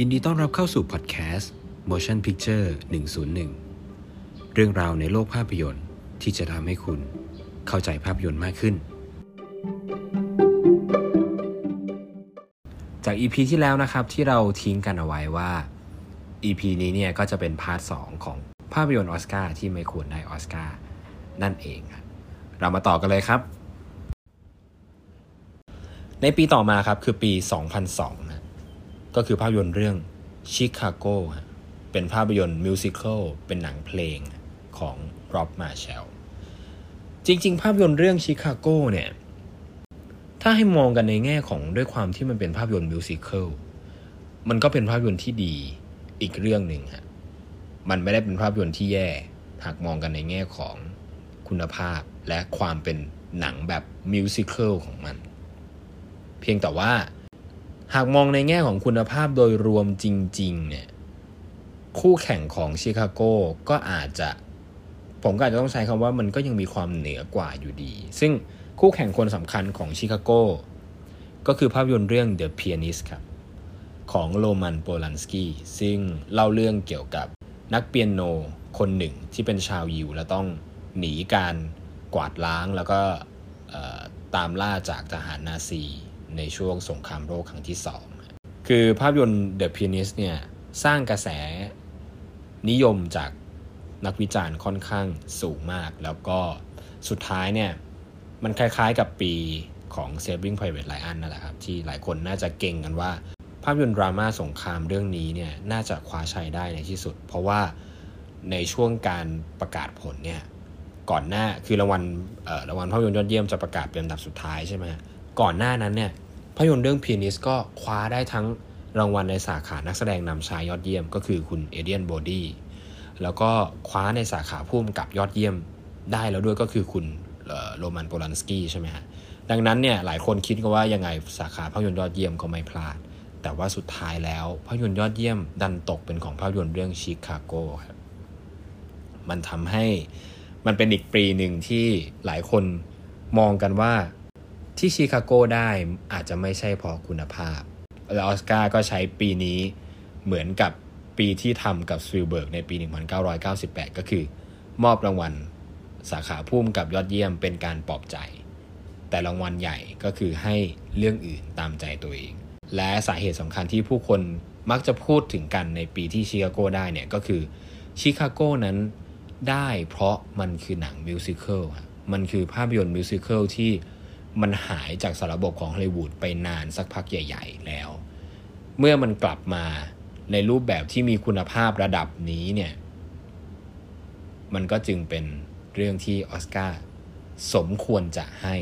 ยินดีต้อนรับเข้าสู่พอดแคสต์ Motion Picture 101 เรื่องราวในโลกภาพยนตร์ที่จะทำให้คุณเข้าใจภาพยนตร์มากขึ้น จาก EP ที่แล้วนะครับที่เราทิ้งกันเอาไว้ว่า EP นี้เนี่ยก็จะเป็น part 2 ของภาพยนตร์ออสการ์ที่ไม่ควรได้ออสการ์นั่นเอง เรามาต่อกันเลยครับ ในปีต่อมาครับคือปี 2002 ก็คือภาพยนตร์เรื่อง Chicago เป็นภาพยนตร์ musical เป็นหนังเพลงของร็อบมาร์แชลจริง ๆ ภาพยนตร์เรื่อง Chicago เนี่ยถ้าให้มองกันในแง่ของด้วยความที่มันเป็นภาพยนตร์ musical มันก็เป็นภาพยนตร์ที่ดีอีกเรื่องหนึ่งฮะมันไม่ได้เป็นภาพยนตร์ที่แย่หากมองกันในแง่ของคุณภาพและความเป็นหนังแบบมิวสิควลของมัน เพียงแต่ว่า หากมองในแง่ของคุณภาพโดยรวมจริง ๆ เนี่ย คู่แข่งของชิคาโกก็อาจจะ ผมก็อาจจะต้องใช้คำว่ามันก็ยังมีความเหนือกว่าอยู่ดี ซึ่งคู่แข่งคนสำคัญของชิคาโกก็คือภาพยนตร์เรื่อง The Pianist ครับ ของโรมันโปลันสกี้ซึ่งเล่าเรื่องเกี่ยวกับนักเปียโนคนหนึ่งที่เป็นชาวยิวและต้องหนีการกวาดล้างแล้วก็ตามล่าจากทหารนาซี ในช่วงสงครามโลกครั้งที่สองคือภาพยนตร์ The Pianist เนี่ยสร้างกระแสนิยมจากนักวิจารณ์ค่อนข้างสูงมาก แล้วก็สุดท้ายเนี่ยมันคล้ายๆกับปีของ Saving Private Ryan นั่นแหละครับ ที่หลายคนน่าจะเก่งกันว่า ภาพยนตร์ดราม่าสงครามเรื่องนี้เนี่ยน่าจะคว้าชัยได้ในที่สุด เพราะว่าในช่วงการประกาศผลเนี่ยก่อนหน้าคือรางวัลรางวัลภาพยนตร์ยอดเยี่ยมจะประกาศเป็นอันดับสุดท้ายใช่ไหม ก่อนหน้านั้นเนี่ยภาพยนตร์เรื่อง Pianist ก็คว้าได้ทั้งรางวัลในสาขานักแสดงนำชายยอดเยี่ยม ก็คือคุณเอเดียนโบดี้แล้วก็คว้าในสาขาผู้กำกับยอดเยี่ยมได้แล้วด้วยก็คือคุณโรมันโปลันสกี้ใช่ไหมฮะดังนั้นเนี่ยหลายคนคิดก็ว่ายังไงสาขาภาพยนตร์ยอดเยี่ยมก็ไม่พลาด แต่ว่าสุดท้ายแล้วภาพยนตร์ยอดเยี่ยมดันตกเป็นของภาพยนตร์เรื่องชิคาโกครับมันทำให้มันเป็นอีกปีหนึ่งที่หลายคนมองกันว่า ที่ชิคาโกได้อาจจะไม่ใช่เพราะคุณภาพ และออสการ์ก็ใช้ปีนี้เหมือนกับปีที่ทำกับสวิลเบิร์กในปี 1998 ก็คือ มอบรางวัลสาขาพุ่มกับยอดเยี่ยมเป็นการปลอบใจ แต่รางวัลใหญ่ก็คือให้เรื่องอื่นตามใจตัวเอง และสาเหตุสำคัญที่ผู้คนมักจะพูดถึงกันในปีที่ชิคาโกได้เนี่ยก็คือชิคาโกนั้นได้เพราะมันคือหนังมิวสิควลมันคือภาพยนตร์มิวสิควลที่ มันหายจากสารบบของฮอลลีวูดไปนานสักพักใหญ่ ๆ แล้ว เมื่อมันกลับมาในรูปแบบที่มีคุณภาพระดับนี้เนี่ย มันก็จึงเป็นเรื่องที่ออสการ์สมควรจะให้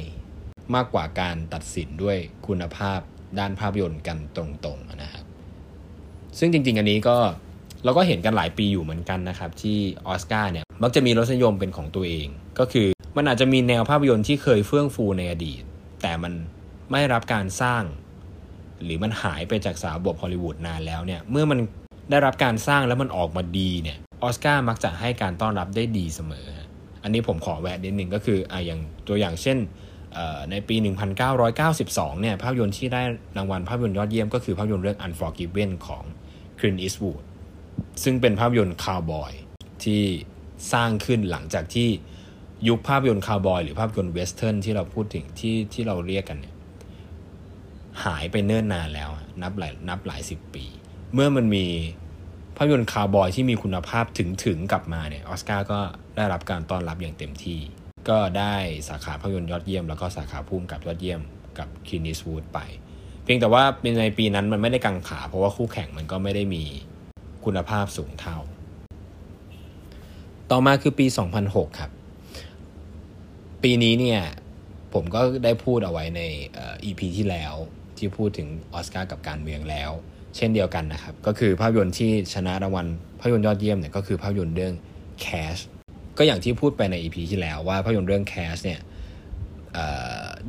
มากกว่าการตัดสินด้วยคุณภาพด้านภาพยนตร์กันตรงๆนะครับ ซึ่งจริงๆ อันนี้ก็เราก็เห็นกันหลายปีอยู่เหมือนกันนะครับ ที่ออสการ์เนี่ยมักจะมีรสนิยมเป็นของตัวเองก็คือ มันอาจจะมีแนวภาพยนตร์ที่เคยเฟื่องฟูในอดีต แต่มันไม่รับการสร้าง หรือมันหายไปจากสาบกฮอลลีวูดนานแล้วเนี่ยเมื่อมันได้รับการสร้างแล้วมันออกมาดีเนี่ยออสการ์มักจะให้การต้อนรับได้ดีเสมอ อันนี้ผมขอแวะนิดนึงก็คืออ่าอย่างตัวอย่างเช่นในปี 1992 เนี่ยภาพยนตร์ที่ได้รางวัลภาพยนตร์ยอดเยี่ยมก็คือภาพยนตร์เรื่อง Unforgiven ของ Clint Eastwood ซึ่งเป็นภาพยนตร์คาวบอยที่สร้างขึ้นหลังจากที่ ยุคภาพยนตร์คาวบอยหรือภาพยนตร์ western ที่เราพูดถึงที่ที่เราเรียกกันเนี่ยหายไปเนิ่นนานแล้ว นับหลายนับหลายสิบปี เมื่อมันมีภาพยนตร์คาวบอยที่มีคุณภาพถึงถึงกลับมาเนี่ยออสการ์ก็ได้รับการต้อนรับอย่างเต็มที่ ก็ได้สาขาภาพยนตร์ยอดเยี่ยม แล้วก็สาขาผู้กำกับยอดเยี่ยมกับคลินต์อีสต์วูดไป เพียงแต่ว่าในปีนั้นมันไม่ได้กังขา เพราะว่าคู่แข่งมันก็ไม่ได้มีคุณภาพสูงเท่า ต่อมาคือปี 2006 ครับ ปีนี้เนี่ย ผมก็ได้พูดเอาไว้ใน EP ที่แล้วที่พูดถึงออสการ์กับการเมืองแล้ว เช่นเดียวกันนะครับ ก็คือภาพยนตร์ที่ชนะรางวัลภาพยนตร์ยอดเยี่ยมเนี่ยก็คือภาพยนตร์เรื่อง Cash ก็อย่างที่พูดไปใน EP ที่แล้วว่าภาพยนตร์เรื่อง Cash เนี่ย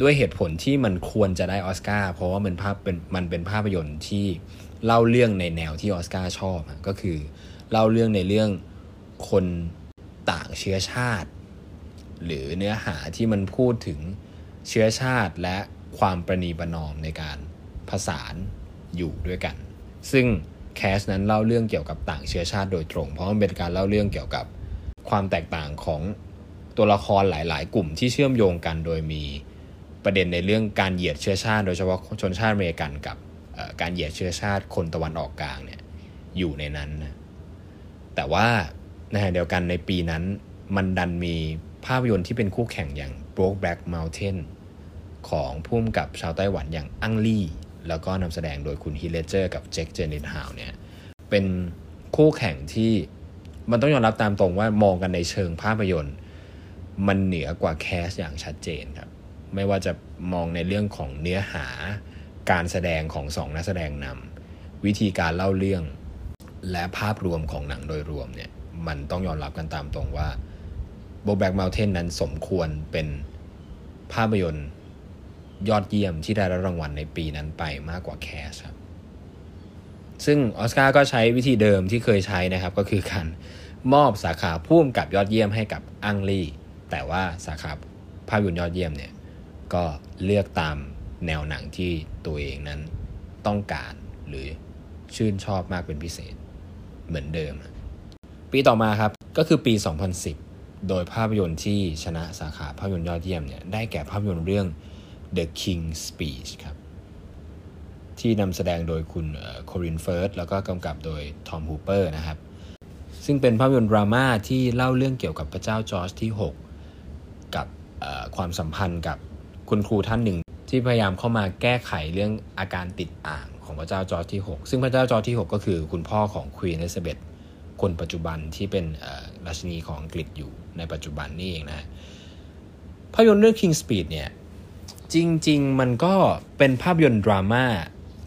ด้วยเหตุผลที่มันควรจะได้ออสการ์เพราะว่ามันภาพเป็นมันเป็นภาพยนตร์ที่เล่าเรื่องในแนวที่ออสการ์ชอบก็คือเล่าเรื่องในเรื่องคนต่างเชื้อชาติ หรือเนื้อหาที่มันพูดถึงเชื้อชาติและความประนีประนอมในการผสานอยู่ด้วยกัน ซึ่งแคสนั้นเล่าเรื่องเกี่ยวกับต่างเชื้อชาติโดยตรง เพราะมันเป็นการเล่าเรื่องเกี่ยวกับความแตกต่างของตัวละครหลาย ๆ กลุ่มที่เชื่อมโยงกันโดยมีประเด็นในเรื่องการเหยียดเชื้อชาติ โดยเฉพาะชนชาติอเมริกันกับการเหยียดเชื้อชาติคนตะวันออกกลางเนี่ยอยู่ในนั้นนะแต่ว่าในขณะเดียวกันในปีนั้นมันดันมี ภาพยนตร์ที่เป็นคู่แข่งอย่าง Brokeback Mountain ของผู้กำกับชาวไต้หวันอย่างอังลี่ แล้วก็นำแสดงโดยคุณฮีธเลดเจอร์กับเจคจิลเลนฮาลเนี่ยเป็นคู่แข่งที่มันต้องยอมรับตามตรงว่ามองกันในเชิงภาพยนตร์ มันเหนือกว่า Crash อย่างชัดเจนครับ ไม่ว่าจะมองในเรื่องของเนื้อหาการแสดงของสองนักแสดงนำวิธีการเล่าเรื่อง และภาพรวมของหนังโดยรวมเนี่ยมันต้องยอมรับกันตามตรงว่า โบแบ็กเมลเทนนั้นสมควรเป็นภาพยนตร์ยอดเยี่ยมที่ได้รับรางวัลในปีนั้นไปมากกว่าแคสครับซึ่งออสการ์ก็ใช้วิธีเดิมที่เคยใช้นะครับ ก็คือการมอบสาขาพุ่มกับยอดเยี่ยมให้กับอังลี่แต่ว่าสาขาภาพยนตร์ยอดเยี่ยมเนี่ยก็เลือกตามแนวหนังที่ตัวเองนั้นต้องการหรือชื่นชอบมากเป็นพิเศษเหมือนเดิม ปีต่อมาครับก็คือปี 2010 โดยภาพยนตร์ที่ชนะสาขาภาพยนตร์ยอดเยี่ยมเนี่ยได้แก่ภาพยนตร์เรื่อง The King's Speech ครับที่นำแสดงโดยคุณโคลินเฟิร์ธแล้วก็กำกับโดยทอมฮูเปอร์นะครับ ซึ่งเป็นภาพยนตร์ดราม่าที่เล่าเรื่องเกี่ยวกับพระเจ้าจอร์จที่ 6 กับความสัมพันธ์กับคุณครูท่านหนึ่ง ที่พยายามเข้ามาแก้ไขเรื่องอาการติดอ่างของพระเจ้าจอร์จที่ 6 ซึ่งพระเจ้าจอร์จที่ 6 ก็คือคุณพ่อของควีนเอลิซาเบธคนปัจจุบันที่เป็นราชินีของอังกฤษอยู่ ในปัจจุบันนี่เองนะภาพยนตร์เรื่อง King Speech เนี่ยจริง ๆ มันก็เป็นภาพยนตร์ดราม่า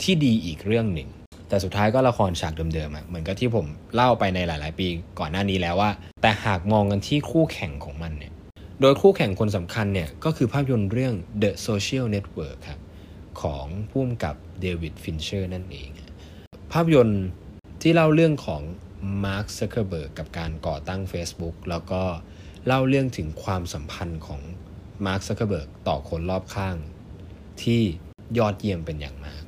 ที่ดีอีกเรื่องหนึ่ง แต่สุดท้ายก็ละครฉากเดิมๆอะเหมือนกับที่ผมเล่าไปในหลาย ๆ ปีก่อนหน้านี้แล้วว่า แต่หากมองกันที่คู่แข่งของมันเนี่ยโดยคู่แข่งคนสำคัญเนี่ยก็คือภาพยนตร์เรื่อง The Social Network ครับของผู้กำกับเดวิดฟินเชอร์นั่นเอง ภาพยนตร์ที่เล่าเรื่องของมาร์คซักเคอร์เบิร์กกับการก่อตั้ง Facebook แล้วก็ เล่าเรื่องถึงความสัมพันธ์ของมาร์คซักเคอร์เบิร์กต่อคนรอบข้าง ที่ยอดเยี่ยมเป็นอย่างมาก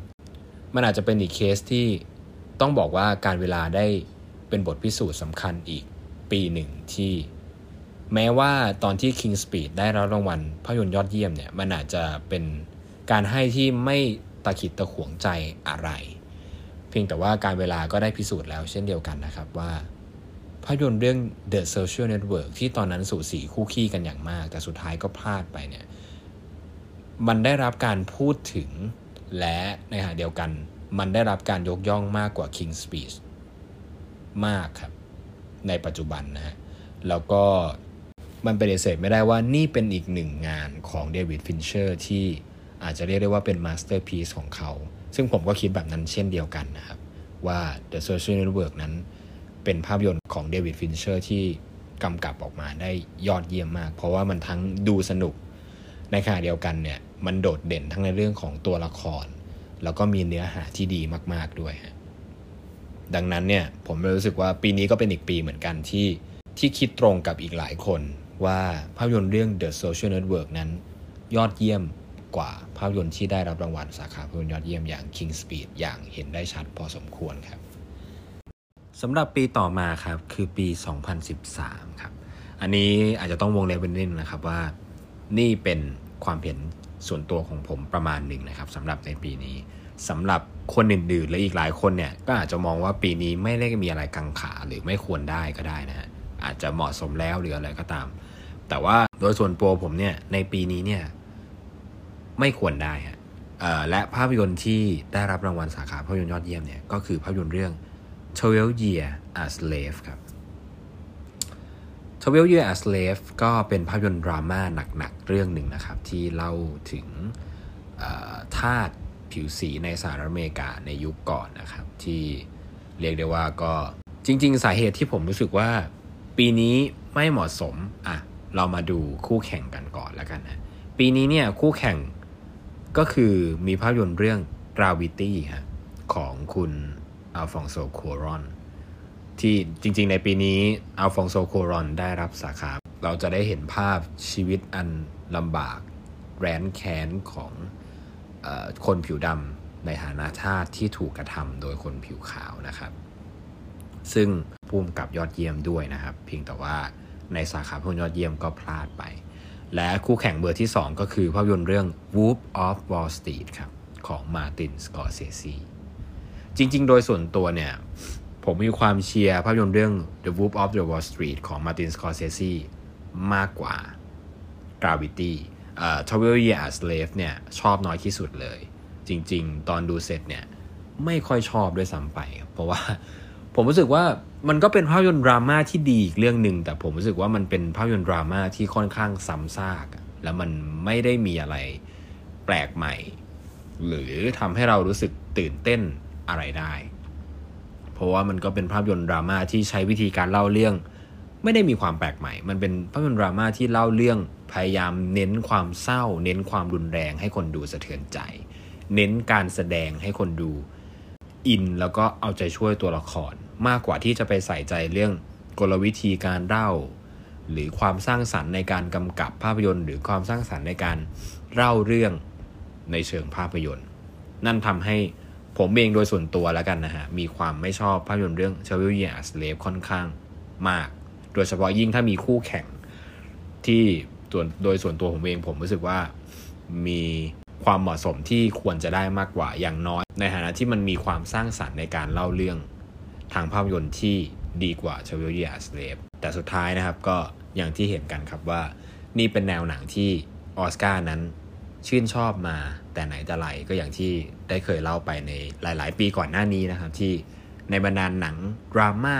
มันอาจจะเป็นอีกเคสที่ต้องบอกว่ากาลเวลาได้เป็นบทพิสูจน์สำคัญอีกปีหนึ่งที่ แม้ว่าตอนที่ King Speech ได้รับรางวัลภาพยนตร์ยอดเยี่ยมเนี่ย มันอาจจะเป็นการให้ที่ไม่ตะขิดตะขวงใจอะไร เพียงแต่ว่ากาลเวลาก็ได้พิสูจน์แล้วเช่นเดียวกันนะครับว่าภาพยนตร์เรื่อง The Social Network ที่ตอนนั้นสูสีคู่คี่กันอย่างมาก แต่สุดท้ายก็พลาดไปเนี่ย มันได้รับการพูดถึงและในขณะเดียวกัน มันได้รับการยกย่องมากกว่า King Speech มากครับ ในปัจจุบันนะฮะ แล้วก็มันปฏิเสธไม่ได้ว่านี่เป็นอีกหนึ่งงานของเดวิดฟินเชอร์ที่อาจจะเรียกได้ว่าเป็น masterpiece ของเขา ซึ่งผมก็คิดแบบนั้นเช่นเดียวกันนะครับ ว่า The Social Network นั้น เป็นภาพยนตร์ของเดวิดฟินเชอร์ที่กำกับออกมาได้ยอดเยี่ยมมาก เพราะว่ามันทั้งดูสนุกในขณะเดียวกันเนี่ยมันโดดเด่นทั้งในเรื่องของตัวละคร แล้วก็มีเนื้อหาที่ดีมาก ๆด้วย ดังนั้นเนี่ยผมรู้สึกว่าปีนี้ก็เป็นอีกปีเหมือนกันที่ที่คิดตรงกับอีกหลายคนว่าภาพยนตร์เรื่อง The Social Network นั้น ยอดเยี่ยมกว่าภาพยนตร์ที่ได้รับรางวัลสาขาภาพยนตร์ยอดเยี่ยมอย่าง King Speed อย่างเห็นได้ชัดพอสมควรครับ สำหรับปีต่อมาครับ คือปี 2013 ครับ อันนี้อาจจะต้องวงเล็บเป็นนิดนะครับว่านี่เป็นความเห็นส่วนตัวของผมประมาณหนึ่งนะครับสำหรับในปีนี้สำหรับคนอื่นๆและอีกหลายคนเนี่ยก็อาจจะมองว่าปีนี้ไม่ได้มีอะไรกังขาหรือไม่ควรได้ก็ได้นะฮะอาจจะเหมาะสมแล้วหรืออะไรก็ตาม แต่ว่าโดยส่วนตัวผมเนี่ยในปีนี้เนี่ยไม่ควรได้ฮะและภาพยนตร์ที่ได้รับรางวัลสาขาภาพยนตร์ยอดเยี่ยมเนี่ยก็คือภาพยนตร์เรื่อง 12 Year a Slave ครับ12 Year a Slave ก็เป็นภาพยนตร์ดราม่าหนักๆ เรื่องหนึ่งนะครับ ที่เล่าถึงทาสผิวสีในสหรัฐอเมริกาในยุคก่อนนะครับ ที่เรียกได้ว่าก็จริง ๆ สาเหตุที่ผมรู้สึกว่า ปีนี้ไม่เหมาะสมอะเรามาดูคู่แข่งกันก่อนแล้วกันนะปีนี้เนี่ยคู่แข่งก็คือมีภาพยนตร์เรื่อง Gravity ฮะของคุณ อัลฟองโซโครอน ที่จริงๆในปีนี้อัลฟองโซโครอนได้รับสาขา เราจะได้เห็นภาพชีวิตอันลำบากแรนแค้นของอคนผิวดำในฐานะชาติที่ถูกกระทำโดยคนผิวขาวนะครับ ซึ่งภูมิกับยอดเยี่ยมด้วยนะครับ เพียงแต่ว่าในสาขาภาพยนตร์ยอดเยี่ยมก็พลาดไป และคู่แข่งเบอร์ที่ 2 ก็คือภาพยนตร์เรื่อง Wolf of Wall Street ครับของมาตินสกอร์เซซี จริง ๆ โดยส่วนตัวเนี่ย ผมมีความเชียร์ภาพยนตร์เรื่อง The Wolf of the Wall Street ของมาตินสกอร์เซซีมากกว่า Gravity เอ่อ Twelve Years a Slave เนี่ย ชอบน้อยที่สุดเลย จริง ๆ ตอนดูเสร็จเนี่ย ไม่ค่อยชอบด้วยซ้ำไป เพราะว่าผมรู้สึกว่ามันก็เป็นภาพยนตร์ดราม่าที่ดีอีกเรื่องหนึ่งแต่ผมรู้สึกว่ามันเป็นภาพยนตร์ดราม่าที่ค่อนข้างซ้ำซาก แล้วมันไม่ได้มีอะไรแปลกใหม่ หรือทำให้เรารู้สึกตื่นเต้น อะไรได้ เพราะว่ามันก็เป็นภาพยนตร์ดราม่าที่ใช้วิธีการเล่าเรื่อง ไม่ได้มีความแปลกใหม่ มันเป็นภาพยนตร์ดราม่าที่เล่าเรื่องพยายามเน้นความเศร้า เน้นความรุนแรงให้คนดูสะเทือนใจ เน้นการแสดงให้คนดูอินแล้วก็เอาใจช่วยตัวละคร มากกว่าที่จะไปใส่ใจเรื่องกลวิธีการเล่า หรือความสร้างสรรค์ในการกำกับภาพยนตร์ หรือความสร้างสรรค์ในการเล่าเรื่องในเชิงภาพยนตร์ นั่นทำให้ ผมเองโดยส่วนตัวแล้วกันนะฮะ มีความไม่ชอบภาพยนตร์เรื่อง c h a v e l i e r Slave ค่อนข้างมาก โดยเฉพาะยิ่งถ้ามีคู่แข่งที่ตัวโดยส่วนตัวผมเองผมรู้สึกว่ามีความเหมาะสมที่ควรจะได้มากกว่าอย่างน้อย ในฐานะที่มันมีความสร้างสรรค์ในการเล่าเรื่องทางภาพยนตร์ที่ดีกว่า c h a v e l i e r Slave แต่สุดท้ายนะครับก็อย่างที่เห็นกันครับว่า นี่เป็นแนวหนังที่ออสการ์นั้นชื่นชอบมา แต่ไหนแต่ไรก็อย่างที่ได้เคยเล่าไปในหลาย ๆ ปีก่อนหน้านี้นะครับที่ในบรรดาหนังดราม่า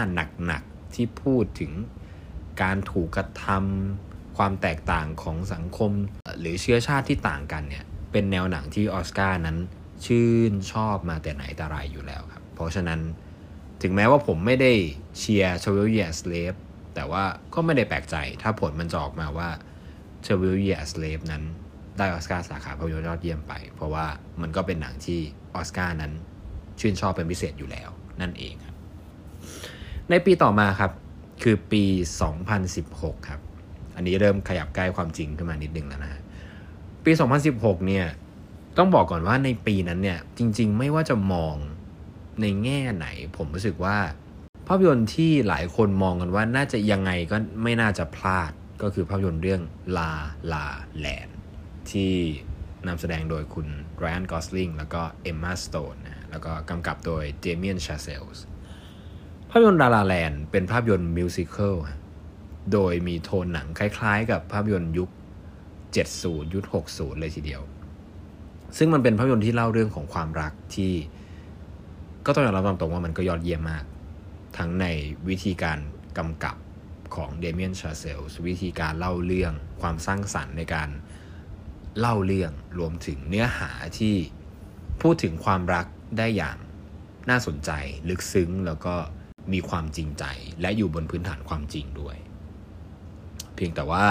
หนัก ๆ ที่พูดถึงการถูกกระทำความแตกต่างของสังคม หรือเชื้อชาติที่ต่างกันเนี่ยเป็นแนวหนังที่ออสการ์นั้นชื่นชอบมาแต่ไหนแต่ไรอยู่แล้วครับ เพราะฉะนั้นถึงแม้ว่าผมไม่ได้เชียร์ Twelve Years a Slave แต่ว่าก็ไม่ได้แปลกใจถ้าผลมันจะออกมาว่า Twelve Years a Slave นั้น ได้ออสการ์สาขาภาพยนตร์ยอดเยี่ยมไป เพราะว่ามันก็เป็นหนังที่ออสการ์นั้นชื่นชอบเป็นพิเศษอยู่แล้วนั่นเองครับ ในปีต่อมาครับคือปี 2016 ครับ อันนี้เริ่มขยับใกล้ความจริงขึ้นมานิดนึงแล้วนะปี 2016 เนี่ยต้องบอกก่อนว่าในปีนั้นเนี่ยจริง ๆ ไม่ว่าจะมองในแง่ไหน ผมรู้สึกว่า ภาพยนตร์ที่หลายคนมองกันว่าน่าจะยังไงก็ไม่น่าจะพลาดก็คือภาพยนตร์เรื่องลาลาแลน ที่นำแสดงโดยคุณไรอันกอสลิงแล้วก็เอมมาสโตนนะแล้วก็กำกับโดยเจเมียนชาเซลส์ภาพยนตร์ดาราแลนด์เป็นภาพยนตร์มิวสิควลโดยมีโทนหนังคล้าย ๆ กับภาพยนตร์ยุค 70 ยุค 60 เลยทีเดียว ซึ่งมันเป็นภาพยนตร์ที่เล่าเรื่องของความรักที่ ก็ต้องยอมรับตรงๆว่ามันก็ยอดเยี่ยมมาก ทั้งในวิธีการกำกับของเดเมียนชาเซลส์วิธีการเล่าเรื่องความสร้างสรรค์ในการ เล่าเรื่องรวมถึงเนื้อหาที่พูดถึงความรักได้อย่างน่าสนใจลึกซึ้งแล้วก็มีความจริงใจ และอยู่บนพื้นฐานความจริงด้วย เพียงแต่ว่า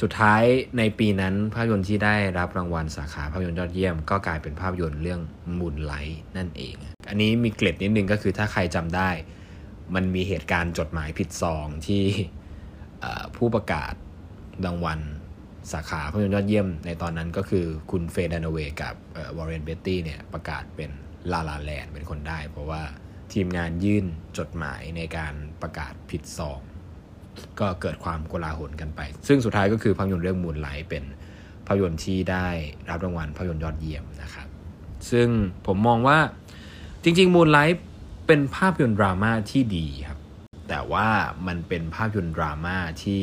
สุดท้ายในปีนั้นภาพยนตร์ที่ได้รับรางวัลสาขาภาพยนตร์ยอดเยี่ยม ก็กลายเป็นภาพยนตร์เรื่องMoonlight นั่นเอง อันนี้มีเกร็ดนิดนึงก็คือถ้าใครจำได้ มันมีเหตุการณ์จดหมายผิดซองที่ผู้ประกาศรางวัล สาขาภาพยนตร์ยอดเยี่ยมในตอนนั้นก็คือคุณเฟย์ดันอะเวย์ับวอร์เรนเบตตี้เนี่ยประกาศเป็น La La Land เป็นคนได้ เพราะว่าทีมงานยื่นจดหมายในการประกาศผิดซอง ก็เกิดความโกลาหลกันไป ซึ่งสุดท้ายก็คือภาพยนตร์เรื่อง Moonlight เป็นภาพยนตร์ที่ได้รับรางวัลภาพยนตร์ยอดเยี่ยมนะครับ ซึ่งผมมองว่าจริงๆมูนไลท์เป็นภาพยนตร์ดราม่าที่ดีครับ แต่ว่ามันเป็นภาพยนตร์ดราม่าที่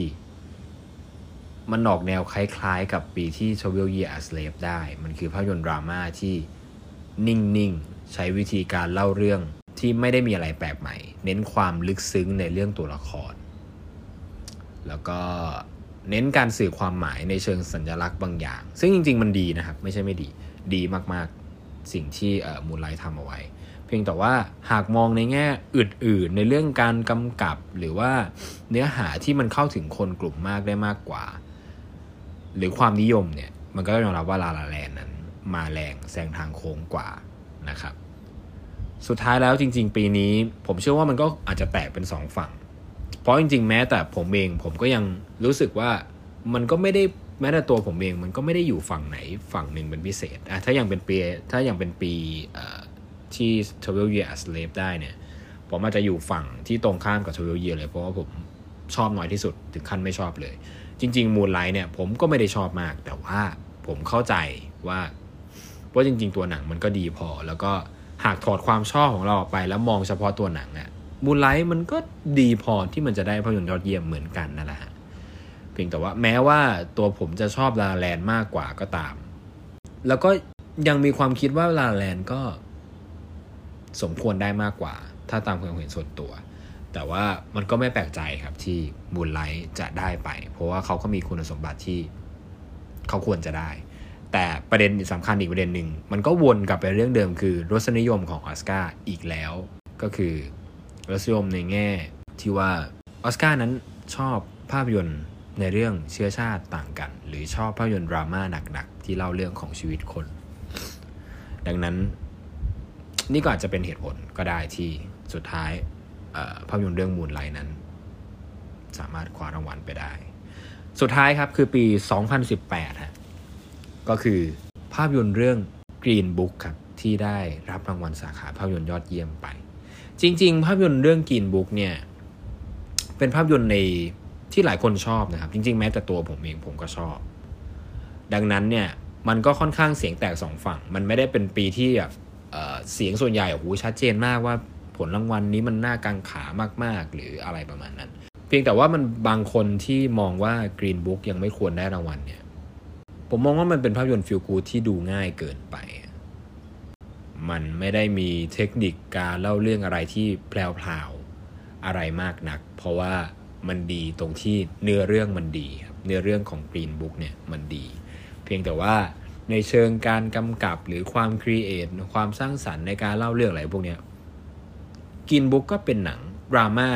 มันออกแนวคล้ายๆ กับปีที่ t ว e ล Year a Slave ได้ มันคือภาพยนตร์ดราม่าที่นิ่งๆ ใช้วิธีการเล่าเรื่องที่ไม่ได้มีอะไรแปลกใหม่ เน้นความลึกซึ้งในเรื่องตัวละคร แล้วก็เน้นการสื่อความหมายในเชิงสัญลักษณ์บางอย่าง ซึ่งจริง ๆ มันดีนะครับ ไม่ใช่ไม่ดี ดีมากๆ สิ่งที่มูลไลท์ทำเอาไว้ เพียงแต่ว่าหากมองในแง่อื่น ๆ ในเรื่องการกำกับหรือว่าเนื้อหาที่มันเข้าถึงคนกลุ่มมากได้มากกว่า หรือความนิยมเนี่ยมันก็ต้องยอมรับว่าลาลาแลนนั้น มาแรงแซงทางโค้งกว่านะครับ สุดท้ายแล้วจริง ๆ ปีนี้ผมเชื่อว่ามันก็อาจจะแตกเป็นสองฝั่ง เพราะจริง ๆ แม้แต่ผมเองผมก็ยังรู้สึกว่ามันก็ไม่ได้แม้แต่ตัวผมเองมันก็ไม่ได้อยู่ฝั่งไหนฝั่งหนึ่งเป็นพิเศษอะถ้าอย่างเป็นปีถ้าอย่างเป็นปีที่ Twelve Years a Slave ได้เนี่ย ผมอาจจะอยู่ฝั่งที่ตรงข้ามกับ Twelve Years เลยเพราะว่าผมชอบน้อยที่สุดถึงขั้นไม่ชอบเลย จริงๆมูนไลท์เนี่ยผมก็ไม่ได้ชอบมาก แต่ว่าผมเข้าใจว่าว่าจริง ๆ ตัวหนังมันก็ดีพอ แล้วก็หากถอดความชอบของเราออกไปแล้วมองเฉพาะตัวหนังอะ Moonlight มันก็ดีพอที่มันจะได้ภาพยนตร์ยอดเยี่ยมเหมือนกันนั่นแหละเพียงแต่ว่าแม้ว่าตัวผมจะชอบ La La Land มากกว่าก็ตาม แล้วก็ยังมีความคิดว่า La La Land ก็สมควรได้มากกว่า ถ้าตามความเห็นส่วนตัว แต่ว่ามันก็ไม่แปลกใจครับที่ Moonlight จะได้ไป เพราะว่าเขาก็มีคุณสมบัติที่เขาควรจะได้ แต่ประเด็นสำคัญอีกประเด็นหนึ่ง มันก็วนกลับไปเรื่องเดิมคือรสนิยมของออสการ์อีกแล้ว ก็คือรสนิยมในแง่ที่ว่าออสการ์นั้นชอบภาพยนตร์ในเรื่องเชื้อชาติต่างกัน หรือชอบภาพยนตร์ดราม่าหนักๆ ที่เล่าเรื่องของชีวิตคน ดังนั้นนี่ก็อาจจะเป็นเหตุผลก็ได้ที่สุดท้าย ภาพยนตร์เรื่องมูลไลนั้น สามารถคว้ารางวัลไปได้ สุดท้ายครับคือปี 2018ฮะก็คือภาพยนตร์เรื่อง Green Book ครับที่ได้รับรางวัลสาขาภาพยนตร์ยอดเยี่ยมไป จริง ๆ ภาพยนตร์เรื่อง Green Book เนี่ยเป็นภาพยนตร์ในที่หลายคนชอบนะครับ จริง ๆ แม้แต่ตัวผมเองผมก็ชอบ ดังนั้นเนี่ยมันก็ค่อนข้างเสียงแตกสองฝั่ง มันไม่ได้เป็นปีที่แบบเสียงส่วนใหญ่โอ้โหชัดเจนมากว่า ผลรางวัลนนี้มันน่ากังขามาก ๆ หรืออะไรประมาณนั้น เพียงแต่ว่ามันบางคนที่มองว่า Green Book ยังไม่ควรได้รางวัลเนี่ย ผมมองว่ามันเป็นภาพยนตร์ฟิลกูที่ดูง่ายเกินไป มันไม่ได้มีเทคนิคการเล่าเรื่องอะไรที่แพลวๆอะไรมากนัก เพราะว่ามันดีตรงที่เนื้อเรื่องมันดีครับเนื้อเรื่องของ Green Book เนี่ยมันดี เพียงแต่ว่าในเชิงการกำกับหรือความครีเอทความสร้างสรรค์ในการเล่าเรื่องอะไรพวกนี้ กินบุ๊กก็เป็นหนังดราม่า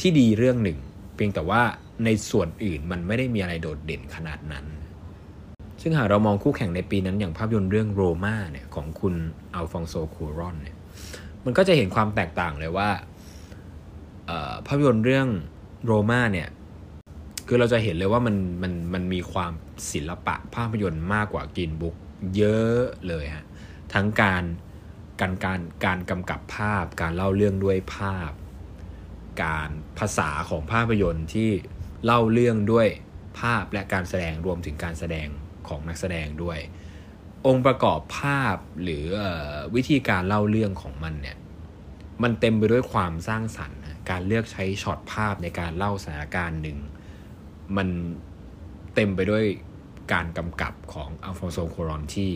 ที่ดีเรื่องหนึ่ง เพียงแต่ว่าในส่วนอื่นมันไม่ได้มีอะไรโดดเด่นขนาดนั้น ซึ่งหากเรามองคู่แข่งในปีนั้นอย่างภาพยนตร์เรื่องโรมาเนี่ยของคุณอัลฟองโซคูรอนเนี่ยมันก็จะเห็นความแตกต่างเลยว่าภาพยนตร์เรื่องโรมาเนี่ยคือเราจะเห็นเลยว่ามันมันมันมีความศิลปะภาพยนตร์มากกว่ากินบุ๊กเยอะเลยฮะทั้งการ การการการกำกับภาพ การเล่าเรื่องด้วยภาพ การภาษาของภาพยนตร์ที่เล่าเรื่องด้วยภาพและการแสดงรวมถึงการแสดงของนักแสดงด้วย องค์ประกอบภาพหรือวิธีการเล่าเรื่องของมันเนี่ยมันเต็มไปด้วยความสร้างสรรค์การเลือกใช้ช็อตภาพในการเล่าสถานการณ์หนึ่ง มันเต็มไปด้วยการกำกับของอัลฟอนโซกัวรอนที่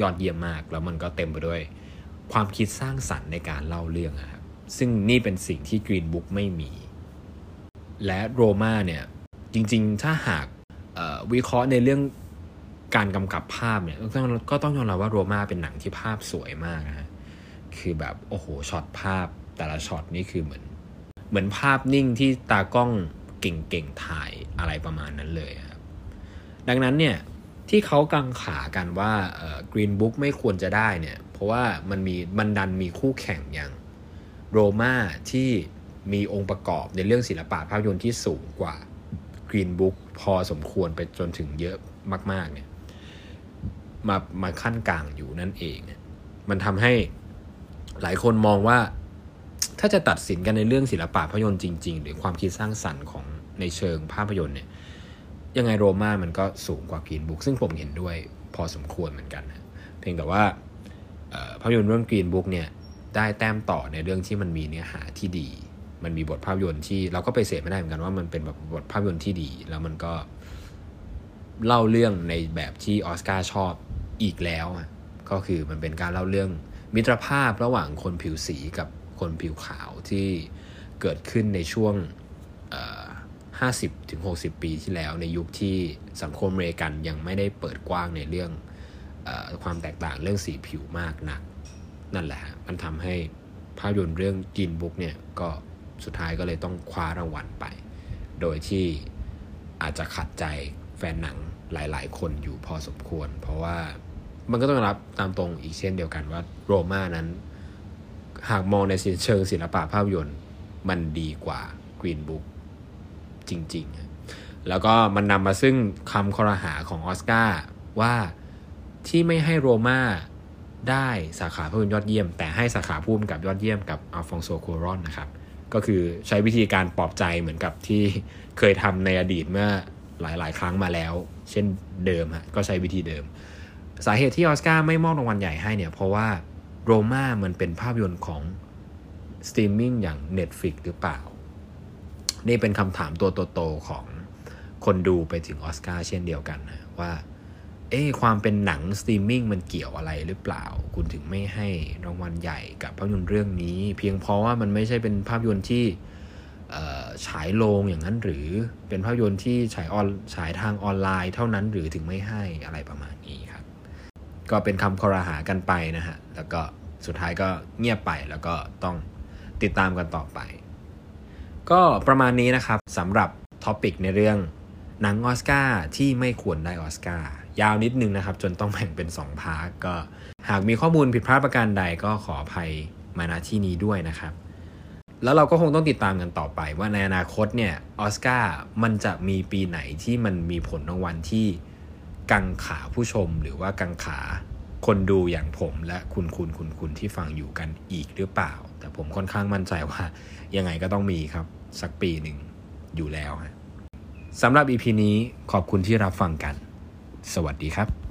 ยอดเยี่ยมมาก แล้วมันก็เต็มไปด้วย ความคิดสร้างสรรค์ในการเล่าเรื่องครับซึ่งนี่เป็นสิ่งที่ Green Book ไม่มี และ Roma เนี่ยจริงๆ ถ้าหากวิเคราะห์ในเรื่องการกำกับภาพเนี่ยก็ต้องยอมรับว่า Roma เป็นหนังที่ภาพสวยมากนะคือแบบโอ้โหช็อตภาพแต่ละช็อตนี่คือเหมือน เหมือนภาพนิ่งที่ตากล้องเก่งๆถ่ายอะไรประมาณนั้นเลยครับดังนั้นเนี่ยที่เขากังขากันว่ากรีนบุ๊กไม่ควรจะได้เนี่ย เพราะว่ามันมีมันดันมีคู่แข่งอย่างโรมาที่มีองค์ประกอบในเรื่องศิลปะภาพยนตร์ที่สูงกว่ากรีนบุ๊กพอสมควรไปจนถึงเยอะมาก ๆ เนี่ย มามาขั้นกลางอยู่นั่นเองมันทำให้หลายคนมองว่า ถ้าจะตัดสินกันในเรื่องศิลปะภาพยนตร์จริง ๆ หรือความคิดสร้างสรรค์ของในเชิงภาพยนตร์เนี่ยยังไงโรม่ามันก็สูงกว่ากรีนบุ๊กซึ่งผมเห็นด้วยพอสมควรเหมือนกันนะเพียงแต่ว่า ภาพยนตร์เรื่องกรีนบุ๊กเนี่ยได้แต้มต่อในเรื่องที่มันมีเนื้อหาที่ดี มันมีบทภาพยนตร์ที่เราก็ไปเสพไม่ได้เหมือนกันว่ามันเป็นแบบบทภาพยนตร์ที่ดี แล้วมันก็เล่าเรื่องในแบบที่ออสการ์ชอบอีกแล้ว ก็คือมันเป็นการเล่าเรื่องมิตรภาพระหว่างคนผิวสีกับคนผิวขาวที่เกิดขึ้นในช่วง 50-60 ปีที่แล้วในยุคที่สังคมอเมริกันยังไม่ได้เปิดกว้างในเรื่อง ความแตกต่างเรื่องสีผิวมากนัก นั่นแหละมันทำให้ภาพยนตร์เรื่อง Green Book เนี่ยก็สุดท้ายก็เลยต้องคว้ารางวัลไป โดยที่อาจจะขัดใจแฟนหนังหลาย ๆ คนอยู่พอสมควร เพราะว่ามันก็ต้องรับตามตรงอีกเช่นเดียวกันว่า Roma นั้น หากมองในเชิงศิลปะภาพยนตร์มันดีกว่า Green Book จริง ๆ แล้วก็มันนำมาซึ่งคำครหาของออสการ์ว่า ที่ไม่ให้ Roma ได้สาขาภาพยนตร์ยอดเยี่ยม แต่ให้สาขาผู้กำกับยอดเยี่ยมกับอัลฟอนโซ คัวรอนนะครับก็คือใช้วิธีการปลอบใจเหมือนกับที่เคยทำในอดีตเมื่อหลาย ๆ ครั้งมาแล้ว เช่นเดิมฮะก็ใช้วิธีเดิม สาเหตุที่ออสการ์ไม่มอบรางวัลใหญ่ให้เนี่ยเพราะว่า Roma มันเป็นภาพยนตร์ของสตรีมมิ่งอย่าง Netflix หรือเปล่า นี่เป็นคำถามตัวโตๆของคนดูไปถึงออสการ์เช่นเดียวกันนะว่า เอ๊ความเป็นหนังสตรีมมิ่งมันเกี่ยวอะไรหรือเปล่า คุณถึงไม่ให้รางวัลใหญ่กับภาพยนตร์เรื่องนี้ เพียงเพราะว่ามันไม่ใช่เป็นภาพยนตร์ที่ฉายโรงอย่างนั้นหรือเป็นภาพยนตร์ที่ฉายออนฉายทางออนไลน์เท่านั้นหรือถึงไม่ให้อะไรประมาณนี้ครับ ก็เป็นคำครหากันไปนะฮะ แล้วก็สุดท้ายก็เงียบไปแล้วก็ต้องติดตามกันต่อไป ก็ประมาณนี้นะครับสำหรับ topic ในเรื่องหนังออสการ์ที่ไม่ควรได้ออสการ์ ยาวนิดนึงนะครับ จนต้องแบ่งเป็น 2 พาร์ทก็หากมีข้อมูลผิดพลาดประการใดก็ขออภัยมาณที่นี้ด้วยนะครับ แล้วเราก็คงต้องติดตามกันต่อไป ว่าในอนาคตเนี่ยออสการ์มันจะมีปีไหนที่มันมีผลรางวัลที่กังขาผู้ชมหรือว่ากังขาคนดูอย่างผมและคุณคุณคุณคุณที่ฟังอยู่กันอีกหรือเปล่า แต่ผมค่อนข้างมั่นใจว่ายังไงก็ต้องมีครับ สักปีหนึ่งอยู่แล้วฮะสำหรับ EP นี้ขอบคุณที่รับฟังกัน สวัสดีครับ